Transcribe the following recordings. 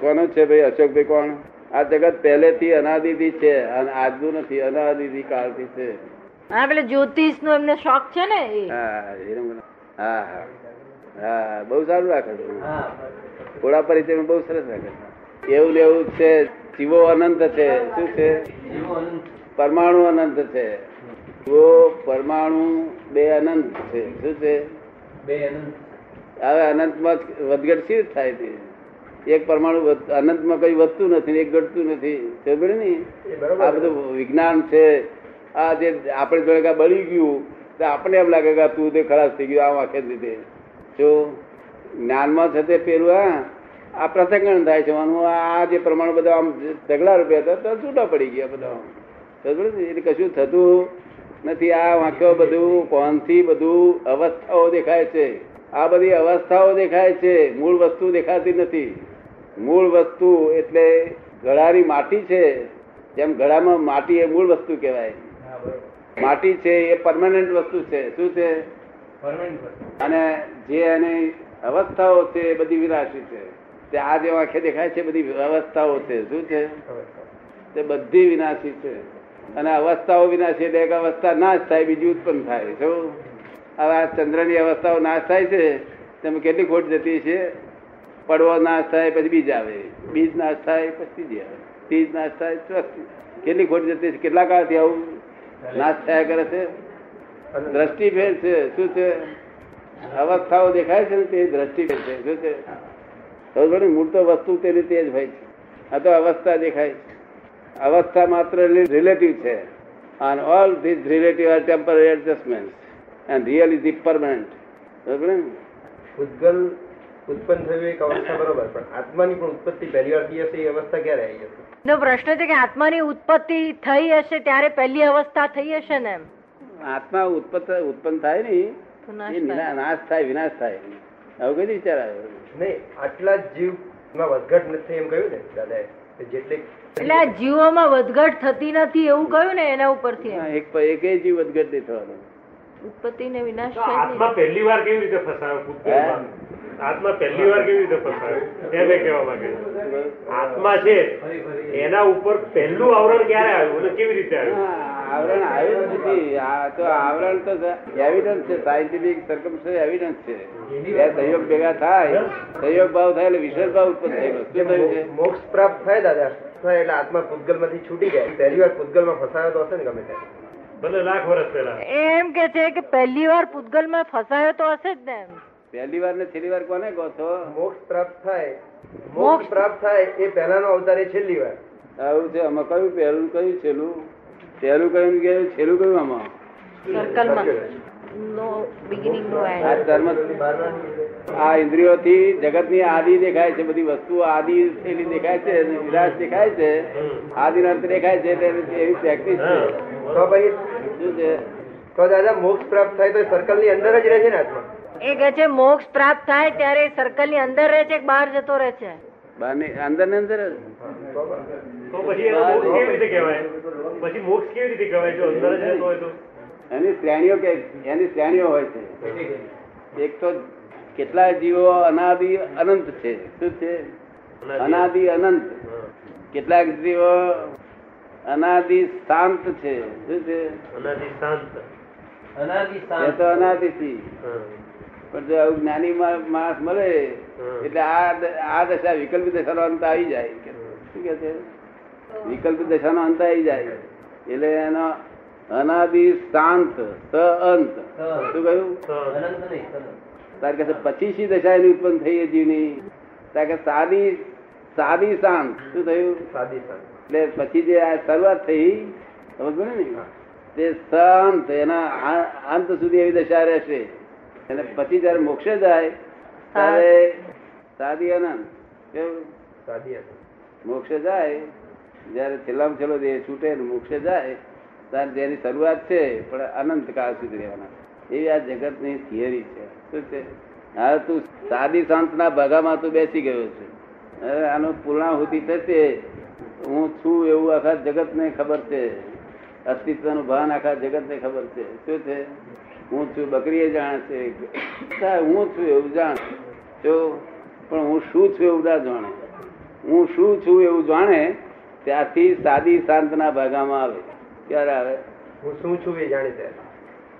કોનો છે ભાઈ અશોકભાઈ કોણ? આ જગત પહેલેથી અનાદિથી છે અને આજનું નથી અનાદિથી કાળથી છે. હા પેલે જ્યોતિષ નો એમને શોખ છે ને હા હા હા. હા બહુ સારું રાખે છે. થોડા પરિચય બહુ સરસ રાખે છે. એવું લેવું છે જીવો અનંત છે. શું છે? પરમાણુ અનંત છે. જીવો પરમાણુ બે અનંત છે. શું છે? બે હવે અનંતમાં વધઘટ સી થાય છે એક પરમાણુ અનંતમાં કઈ વધતું નથી એક ઘટતું નથી. સમજ્યું ને? આ બધું વિજ્ઞાન છે. આ જે આપણે જોડે કે બળી ગયું તો આપણને એમ લાગે કે તું તે ખરાબ થઈ ગયું આ જ લીધે જો જ્ઞાનમાં છે તે પેલું આ આ પ્રસંગણ થાય છે આનું આ જે પ્રમાણ બધા આમ ઢગલા રૂપિયા હતા તો છૂટા પડી ગયા બધા સમજ્યું ને? એટલે કશું થતું નથી. આ વાંખ્યો બધું કોણથી બધું અવસ્થાઓ દેખાય છે. આ બધી અવસ્થાઓ દેખાય છે. મૂળ વસ્તુ દેખાતી નથી. મૂળ વસ્તુ એટલે ગળાની માટી છે જેમ ગળામાં માટી એ મૂળ વસ્તુ કહેવાય. માટી છે એ પરમાનન્ટ વસ્તુ છે. શું છે? અને જે એની અવસ્થાઓ છે એ બધી વિરાશી છે. તે આ જે આંખે દેખાય છે બધી અવસ્થાઓ છે. શું છે? તે બધી વિનાશી છે. અને અવસ્થાઓ વિનાશી એટલે એક અવસ્થા નાશ થાય બીજી ઉત્પન્ન થાય. શું? હવે આ ચંદ્રની અવસ્થાઓ નાશ થાય છે તેમાં કેટલી ખોટ જતી છે પડવો નાશ થાય પછી બીજ આવે. બીજ નાશ થાય પછી ત્રીજી આવે. ત્રીજ નાશ થાય ચોથી. કેટલી ખોટ જતી કેટલા કાળથી આવું નાશ થયા કરે છે? દ્રષ્ટિ ફેર છે. શું છે? અવસ્થાઓ દેખાય છે ને તે દ્રષ્ટિ ફેર છે. શું છે? પડી? મૂળ તો વસ્તુ તેની તે જ હોય છે. આ તો અવસ્થા દેખાય અવસ્થા માત્ર રિલેટિવ છે. And all these relative are temporary adjustments. And real is the permanent? ભૂતગલ ઉત્પન્ન થયું એક અવસ્થા બરોબર પણ આત્માની પણ ઉત્પત્તિ પહેલી વાર થઈ હશે એ અવસ્થા ક્યારે આવી હશે? નો પ્રશ્ન છે કે આત્માની ઉત્પત્તિ થઈ હશે ત્યારે પહેલી અવસ્થા થઈ હશે ને એમ? આત્મા ઉત્પત્ત ઉત્પન્ન થાય ને એ નાશ થાય. વિના- નાશ થાય વિનાશ થાય. આવું કઈ વિચાર આવ્યો? નહીં આટલા જીવમાં વધઘટ નથી એમ કહ્યું ને દાદા કે જેટલી એટલે આ જીવોમાં વધઘટ થતી નથી એવું કહ્યું ને એના ઉપરથી એક એક જીવ વધઘટ નહીં થવાનો. ઉત્પત્તિ ને વિનાશ થાય આત્મા પહેલી વાર કેવી રીતે ફસાયો? આત્મા પહેલી વાર કેવી રીતે ફસાયો? એને કહેવા માંગે આત્મા છે એના ઉપર પહેલું આવરણ ક્યારે આવ્યું અને કેવી રીતે આવ્યું? આવરણ આવ્યું નથી. આ તો આવરણ તો એવિડન્સ છે સાયન્ટિફિક સરકમ એવિડન્સ છે. બે સહયોગ ભેગા થાય સહયોગ ભાવ થાય એટલે વિશેષ ભાવ ઉત્પન્ન થયેલો શું થયું છે. મોક્ષ પ્રાપ્ત થાય દાદા થાય એટલે આત્મા પૂતગલમાંથી છૂટી જાય. પહેલી વાર પૂતગલમાં ફસાયો તો હશે ને ગમે ત્યારે? ભલે લાખ વર્ષ પહેલા. એમ કે છે કે પહેલી વાર પૂતગલમાં ફસાયો તો હશે જ ને એમ. પહેલી વાર ને છેલ્લી વાર કોને કહો છો? મોક્ષ પ્રાપ્ત થાય. મોક્ષ- પ્રાપ્ત થાય એ પહેલાનો અવતાર એ છેલ્લી વાર. આવું છે? આમાં કયું પહેલું કયું છેલ્લું? પહેલું કયું કે છેલ્લું કયું આમાં? આ ઇન્દ્રિયો થી આ ઇન્દ્રિયોથી જગતની આદિ દેખાય છે બધી વસ્તુઓ આદિ થયેલી દેખાય છે અને દેખાય છે આદિ અંત દેખાય છે એવી પ્રેક્ટિસ છે. તો પછી શું છે? તો દાદા મોક્ષ પ્રાપ્ત થાય તો સર્કલની અંદર જ રહે છે ને આત્મા? એ કે છે મોક્ષ પ્રાપ્ત થાય ત્યારે સર્કલની અંદર રહે છે કે બહાર જતો રહે છે? અંદર ને અંદર તો પછી મોક્ષ કેવી રીતે કહેવાય? પછી મોક્ષ કેવી રીતે કહેવાય? જો અંદર જ રહેતો હોય તો? એની શ્રેણીઓ કે એની શ્રેણીઓ હોય છે. એક તો કેટલા જીવો અનાદિ અનંત છે. શું છે? અનાદિ. અનંત. કેટલાક જીવો અનાદિ શાંત છે. શું છે? અનાદિ શાંત. એ તો અનાદિથી. હા. પણ જો આવું જ્ઞાની માણસ મળે એટલે આ આ દશા વિકલ્પ દશાનો અંત આવી જાય. શું કે છે? વિકલ્પ દશાનો અંત આવી જાય. એટલે એનો અનાદિ શાંત સ અંત. શું કહ્યું? તાર કે પછી શી દશા એની ઉત્પન્ન થઈ હતી જીવની. તાર કે સાદી સાદી શાંત. શું થયું? સાદી શાંત. એટલે પછી જે આ શરૂઆત થઈ સમજ ને? તે શાંત એના અંત સુધી એવી દશા રહેશે. અને પછી જયારે મોક્ષે જાય ત્યારે સાદી આનંદ. કેવું? સાદી મોક્ષે જાય જયારે છેલ્લામાં છેલ્લો દેહ છૂટે મોક્ષે જાય ત્યારે જેની શરૂઆત છે પણ અનંત કાળ સુધી રહેવાના. એવી આ જગતની થિયરી છે. શું છે? હા તું સાદી શાંતના ભાગામાં તું બેસી ગયો છે. આનું પૂર્ણાહુતિ થશે. હું છું એવું આખા જગતને ખબર છે. અસ્તિત્વનું ભાન આખા જગતને ખબર છે. શું છે? હું છું બકરીએ જાણે છે. હું છું એવું જાણ. જો પણ હું શું છું એવું ના જાણે. હું શું છું એવું જાણે ત્યારથી સાદી શાંતના ભાગામાં આવે. ક્યારે આવે? હું શું છું એ જાણે ત્યારે.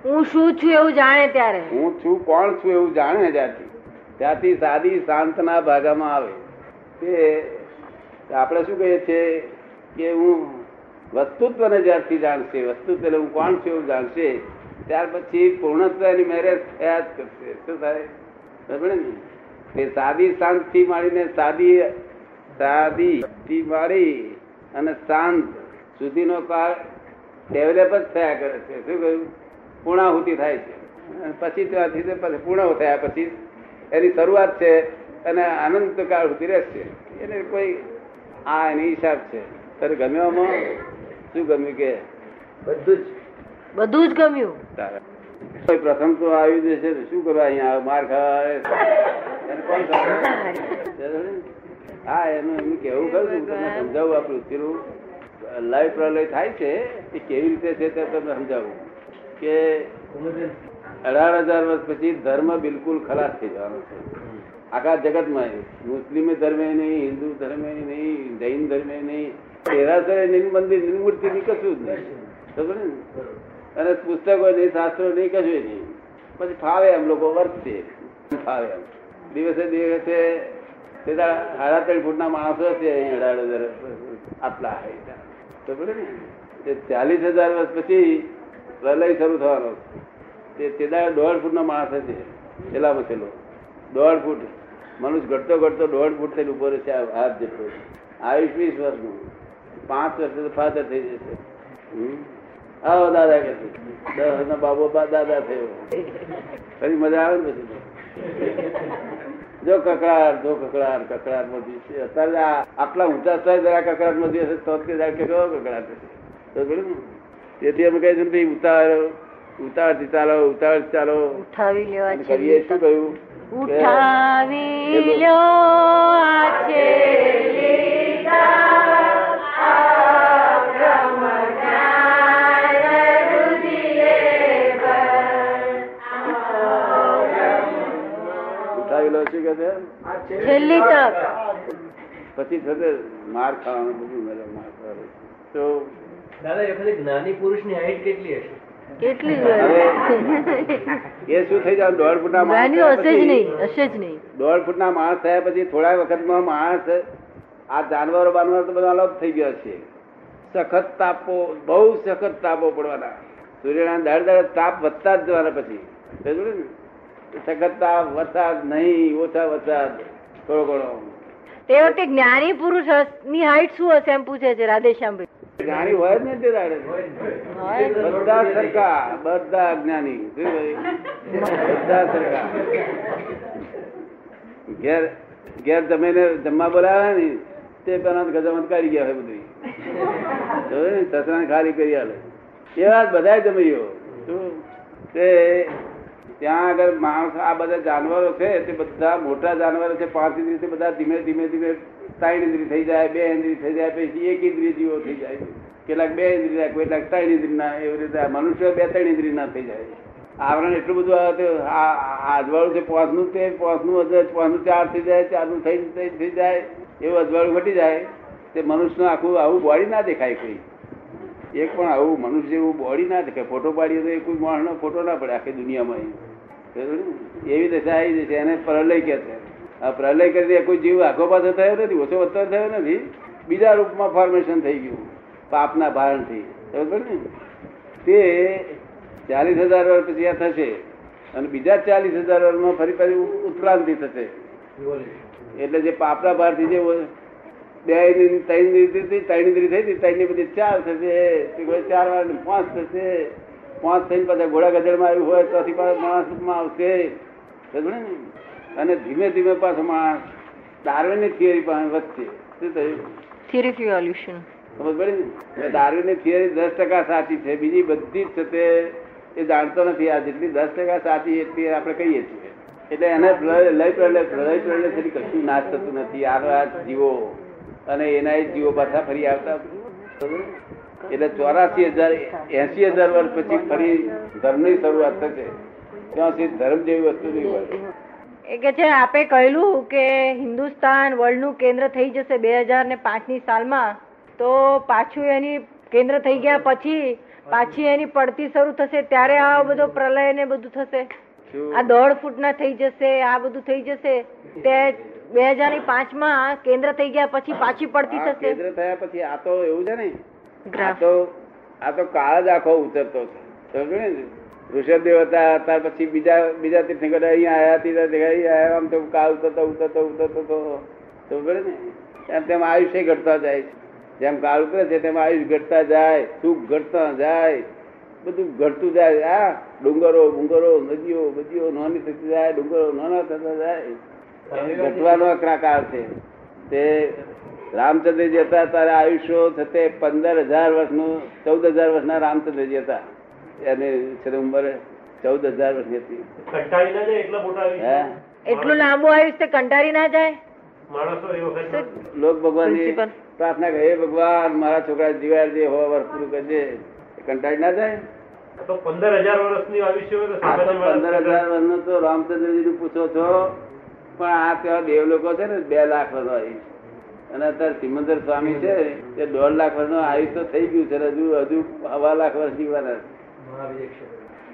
હું શું છું એવું જાણે ત્યારે? હું છું કોણ છું એવું જાણે ત્યારથી ત્યાંથી સાદી શાંતના ભાગામાં આવે. તે આપણે શું કહીએ છીએ કે હું વસ્તુત્વને જ્યારથી જાણશે વસ્તુત્વ હું કોણ છું એવું જાણશે ત્યાર પછી પૂર્ણત્વની મેરેજ થયા જ કરશે. શું થાય? સમજે ને? એ સાદી શાંતથી મારીને સાદી સાદી થી મારી અને શાંત સુધીનો કાળ ડેવલપ જ થયા કરે છે. શું કહ્યું? પૂર્ણાહુતિ થાય છે. પછી ત્યાંથી પૂર્ણ થયા પછી એની શરૂઆત છે અને અનંત કાળ સુધી રહેશે. એને કોઈ, આ એની હિસાબ છે. તારે ગમ્યો શું ગમ્યું કે? બધું જ. બધું જ ગમ્યું. પ્રથમ તો આવી દે તો શું કરવા અહીંયા માર કરે? હા, એનું એમનું કેવું ખરું તમને સમજાવું આ પૃથ્વીનું. લય પ્રલય થાય છે, એ કેવી રીતે છે તે તમને સમજાવું. કે અઢાર હજાર વર્ષ પછી ધર્મ બિલકુલ ખલાસ થઈ જવાનો છે. આખા જગતમાં મુસ્લિમ ધર્મે નહીં, હિન્દુ ધર્મે નહીં, જૈન ધર્મે નહીં. તેરાસરે નિર્મંદિર નિર્મૂર્તિ નહીં કશું જ નહીં. ખબર ને? અને પુસ્તકો નહીં શાસ્ત્રો નહીં કશું નહીં પછી ફાવે એમ લોકો વર્તશે ફાવે એમ. દિવસે દિવસે દાડા સાડા ત્રણ ફૂટના માણસો છે અઢાર હજાર આટલા તો બોલે ને તે ચાલીસ હજાર વર્ષ પછી પ્રલય શરૂ થવાનો. તે તેદા દોઢ ફૂટનો માણસ છે. છેલ્લામાં છેલ્લો દોઢ ફૂટ. મનુષ્ય ઘટતો ઘટતો દોઢ ફૂટ થઈને ઊભો રહેશે હાથ જેટલો. આયુષ વીસ વર્ષનું. પાંચ વર્ષ ફાધર થઈ જશે. હમ? આવો દાદા કે દસ બાબો બા દાદા થયો. ફરી મજા આવે ને પછી? જો કકડાટ જો કકડાર કકડાર છે. અત્યારે આ આટલા ઊંચા સ્થળે જરા કકડાટમાંથી હશે તો કે જાય કેવો કકડાટ હશે? તો ખરું ને? તેથી અમે કહીએ છીએ ઉતાવળ ઉતાવળથી ચાલો ઉતાવળથી ચાલો. ઉઠાવી લેવા કરીએ શું કહ્યું ઉઠાવી લ્યો આ શું કે છે? છેલ્લી તક. પછી થશે માર ખાવાનું બધું મળે માર ખાવાનું. તો દાદા એ વખતે જ્ઞાની પુરુષની હાઈટ કેટલી હશે? એ શું થઈ જાય? દોઢ માણસ હશે જ નહીં હશે જ નહીં. માણસ થયા પછી થોડા વખતમાં માણસ આ જાનવરો બાનવર તો બધા અલગ થઈ ગયા છે. સખત તાપો બહુ સખત તાપો પડવાના. સૂર્યના દર દર તાપ વધતા જ જવાના પછી. ને? સખત તાપ વરસાદ નહીં ઓછા વરસાદ થોડો ઘણો. તે વખતે જ્ઞાની પુરુષની હાઈટ શું હશે એમ પૂછે છે રાધેશ્યામભાઈ. જ્ઞાની હોય જ ને તે દાડે. બધા સરખા બધા જ્ઞાની. બધા સરખા. ઘેર ઘેર તમે જમવા બોલાવે ને તે પેલા ગજામત કાઢી ગયા હોય બધું. સસરાને ખાલી કરી આલે. એ વાત બધા જમી શું? તે ત્યાં આગળ માણસ આ બધા જાનવરો છે, તે બધા મોટા જાનવરો છે, પાંચ ઇન્દ્રિય બધા ધીમે ધીમે ધીમે ત્રણ ઇન્દ્રિય થઈ જાય, બે ઇન્દ્રિય થઈ જાય, પછી એક ઇન્દ્રિય જીવો થઈ જાય. કેટલાક બે ઇન્દ્રિય કેટલાક ત્રણ ઇન્દ્રિયના એવી રીતે મનુષ્ય બે ત્રણ ઇન્દ્રિયના થઈ જાય. આવરણ એટલું બધું આ અજવાળું છે પોસનું તે પોસનું પાંચનું ચાર થઈ જાય, ચારનું થઈ થઈ જાય, એવું અજવાળું ઘટી જાય. તે મનુષ્યનું આખું, આવું બોડી ના દેખાય કોઈ. એક પણ આવું મનુષ્ય જેવું બોડી ના શકે ફોટો પાડીએ તો એ કોઈ માણસનો ફોટો ના પડે આખી દુનિયામાં? એવી દશા આવી જશે એને પ્રલય કે છે. આ પ્રલય કરીને કોઈ જીવ આખો પાછો થયો નથી ઓછો વધતો થયો નથી બીજા રૂપમાં ફોર્મેશન થઈ ગયું પાપના ભારણથી. બરાબર ને? તે ચાલીસ હજાર વર્ષ પછી આ થશે અને બીજા ચાલીસ હજાર વર્ષમાં ફરી ફરી ઉત્ક્રાંતિ થશે. એટલે જે પાપના ભારથી જે બે ત્રણ ત્રણ થઈ ત્રણ બધી ચાર થશે ચાર વાર પાંચ થશે. પાંચ થઈને પાછા ઘોડા ગધેડમાં આવ્યું હોય તો પાછા માણસમાં આવશે. ને? અને ધીમે ધીમે પાછો માણસ ડાર્વિનની થિયરી પણ વધશે. શું થયું? થિયરી ઓફ ઇવોલ્યુશન સમજ પડી ને? ડાર્વિનની થિયરી દસ ટકા સાચી છે. બીજી બધી જ છે તે એ જાણતો નથી. આ જેટલી દસ ટકા સાચી એટલી આપણે કહીએ છીએ. એટલે એને લઈ લય પ્રલય પ્રલય પ્રલય થતી કશું નાશ થતું નથી. આ જીવો અને એના એ જીવો પાછા ફરી આવતા. એટલે ચોરાસી હજાર એસી હજાર વર્ષ પછી ફરી ધર્મની શરૂઆત થશે. ત્યાં સુધી ધર્મ જેવી વસ્તુ નહીં હોય. કે છે આપે કહેલું કે હિન્દુસ્તાન વર્લ્ડનું કેન્દ્ર થઈ જશે બે હજાર ને પાંચની સાલમાં. તો પાછું એની કેન્દ્ર થઈ ગયા પછી પાછી એની પડતી શરૂ થશે ત્યારે આ બધો પ્રલય ને બધું થશે. આ દોઢ ફૂટના થઈ જશે આ બધું થઈ જશે. તે બે હજાર પાંચમાં કેન્દ્ર થઈ ગયા પછી પાછી પડતી થશે. કેન્દ્ર થયા પછી આ તો એવું છે ને. આ તો આ તો કાળ જ આખો ઉતરતો છે. સમજો ને? ઋષભદેવ હતા ત્યાર પછી બીજા બીજા તીર્થંકર અહીંયા આયા ત્રીજા જગ્યાએ આયા આમ તો કાળ ઉતરતો ઉતરતો ઉતરતો તો સમજો ને? એમ તેમ આયુષ્ય ઘટતા જાય છે. જેમ કાળ ઉતરે છે તેમ આયુષ ઘટતા જાય સુખ ઘટતા જાય બધું ઘટતું જાય. આ ડુંગરો બુંગરો નદીઓ બધીઓ નાની થતી જાય ડુંગરો નાના થતા જાય. ઘટવાનો અકરા છે. તે રામચંદ્રજી હતા ત્યારે આયુષ્યો થતે પંદર હજાર વર્ષનું ચૌદ હજાર વર્ષના રામચંદ્રજી હતા. એની છે ઉંમર ચૌદ હજાર વર્ષની હતી. એટલા લાંબુ આયુષ્ય કંટાળી ના જાય? માણસો એ વખત લોક ભગવાન પ્રાર્થના કરે ભગવાન મારા છોકરા જીવાય જે હોવા વર્ષ પૂરું કરજે. કંટાળી ના જાય? પંદર હજાર વર્ષની આયુષ્ય પંદર હજાર વર્ષનું તો રામચંદ્રજી નું પૂછો છો પણ આ ત્યાં દેવ લોકો છે ને બે લાખ વર્ષ આયુષ. અને અત્યારે સિમંદર સ્વામી છે તે દોઢ લાખ વર્ષનું આયુષ તો થઈ ગયું છે હજુ હજુ હવા લાખ વર્ષ જીવવાના છે.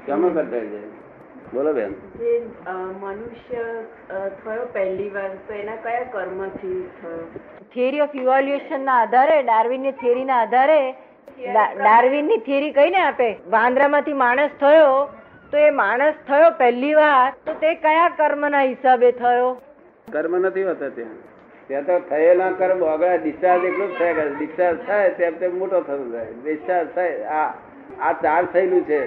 કરતા છે? બોલો બેન. જે મનુષ્ય થયો પહેલી વાર તો એના કયા કર્મથી થયો? થિયરી ઓફ ઇવોલ્યુશન ના આધારે ડાર્વિનની થિયરી ના આધારે ડાર્વિનની થિયરી કહીને આપે વાંદરામાંથી માણસ થયો તો એ માણસ થયો પહેલી વાર, તો તે કયા કર્મના હિસાબે થયો? કર્મ નથી હોતા ત્યાં. ત્યાં તો થયેલા કર્મ આગળ ડિસ્ચાર્જ એટલું જ થયા ડિસ્ચાર્જ થાય તેમ તેમ મોટો થતો જાય. ડિસ્ચાર્જ થાય, આ આ ચાર્જ થયેલું છે.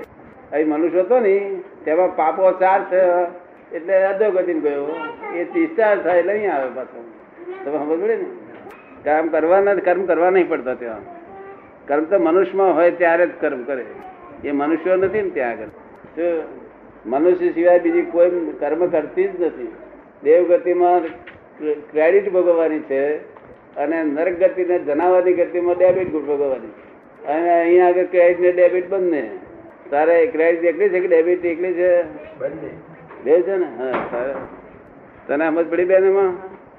અહીં મનુષ્ય હતો ને, તેમાં પાપો ચાર્જ થયો એટલે અધોગતિ ગયો. એ ડિસ્ચાર્જ થાય એટલે અહીં આવે પાછો. તમે ખબર પડે ને? કામ કરવાના કર્મ કરવા નહીં પડતા ત્યાં. કર્મ તો મનુષ્યમાં હોય ત્યારે જ કર્મ કરે. એ મનુષ્યો નથી ને ત્યાં આગળ. મનુષ્ય સિવાય બીજી કોઈ કર્મ કરતી જ નથી. દેવગતિમાં ક્રેડિટ ભોગવવાની છે અને નરક ગતિને જનાવવાની ગતિમાં ડેબિટ ભોગવવાની અને અહીંયા આગળ ક્રેડિટ ને ડેબિટ બંને. તારે ક્રેડિટ એકલી છે કે ડેબિટ એકલી છે? બંને. બે છે ને? હા તારે. તને સમજ પડી બેન એમાં?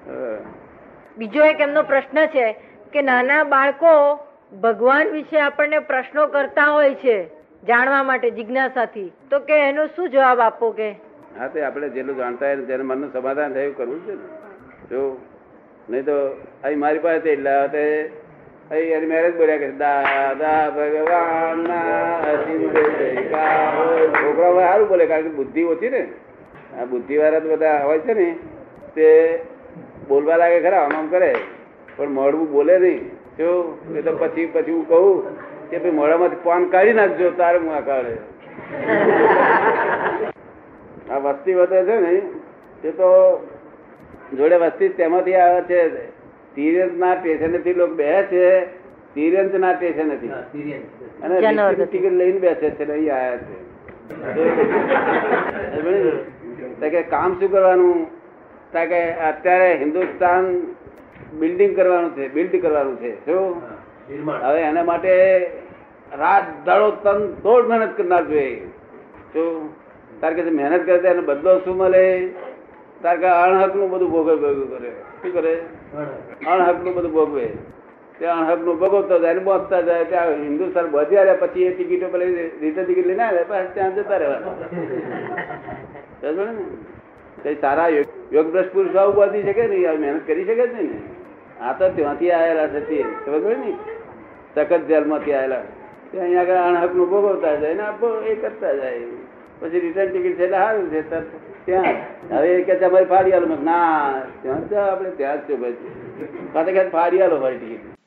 હા. બીજો એક એમનો પ્રશ્ન છે કે નાના બાળકો ભગવાન વિશે આપણને પ્રશ્નો કરતા હોય છે. જાણવા માટે જિજ્ઞાસાથી. તો કે એનો શું જવાબ આપો કે? હા, તે આપણે જેટલું જાણતા હોય તેને મનનું સમાધાન થયું કરવું છે ને. જો, નહીં તો, અહીં મારી પાસે એટલા તે અહીં એની મેરેજ બોલ્યા કે દાદા ભગવાન છોકરા સારું બોલે, કારણ કે બુદ્ધિ ઓછી ને. આ બુદ્ધિ વાળા તો બધા હોય છે ને, તે બોલવા લાગે ખરા, આમ આમ કરે. પણ મળવું બોલે નહીં. જો, એ તો પછી પછી હું કહું. કે ભાઈ મોડામાંથી પાન કાઢી નાખજો તારે હું આ કાઢે. આ વસ્તી વધે છે ને તે તો જોડે વસ્તી તેમાંથી આવે છે. તિરંજ ના સ્ટેશનેથી લોકો બે છે તિરંજ ના સ્ટેશનેથી અને ટિકિટ લઈને બેસે છે અહીં આયા છે. કે કામ શું કરવાનું? તો કે અત્યારે હિન્દુસ્તાન બિલ્ડિંગ કરવાનું છે બિલ્ડ કરવાનું છે. શું? હવે એના માટે રાત દાડો તન તોડ મહેનત કરનાર જોઈએ. શું તાર કે મહેનત કરે એને બદલો શું મળે? તાર કે અણહકનું બધું ભોગવે ભોગવે કરે. શું કરે? અણહક. નું બધું ભોગવે. તે અણહકનું ભોગવતો જાય ને પહોંચતા જાય. ત્યાં હિન્દુસ્તાન બધ્યા રહે પછી એ ટિકિટો પેલી રિટર્ન ટિકિટ લઈને આવે પછી ત્યાં જતા રહેવાના. ને? સારા યોગ યોગ ભ્રષ્ટ પુરુષ આવું બાંધી શકે નહીં મહેનત કરી શકે જ નહીં ને. આ તો ત્યાંથી આવેલા છે તે. સમજ ને? સખત જેલમાંથી આવેલા. અહીંયા આગળ અણહકનું ભોગવતા જાય ને એ કરતા જાય. પછી રિટર્ન ટિકિટ છે એટલે સારું છે ત્યાં. હવે એ કે તમારી ફાડી આલો ના, ત્યાં આપણે ત્યાં જ છે ભાઈ. પાછા કે ફાડી આલો મારી ટિકિટ.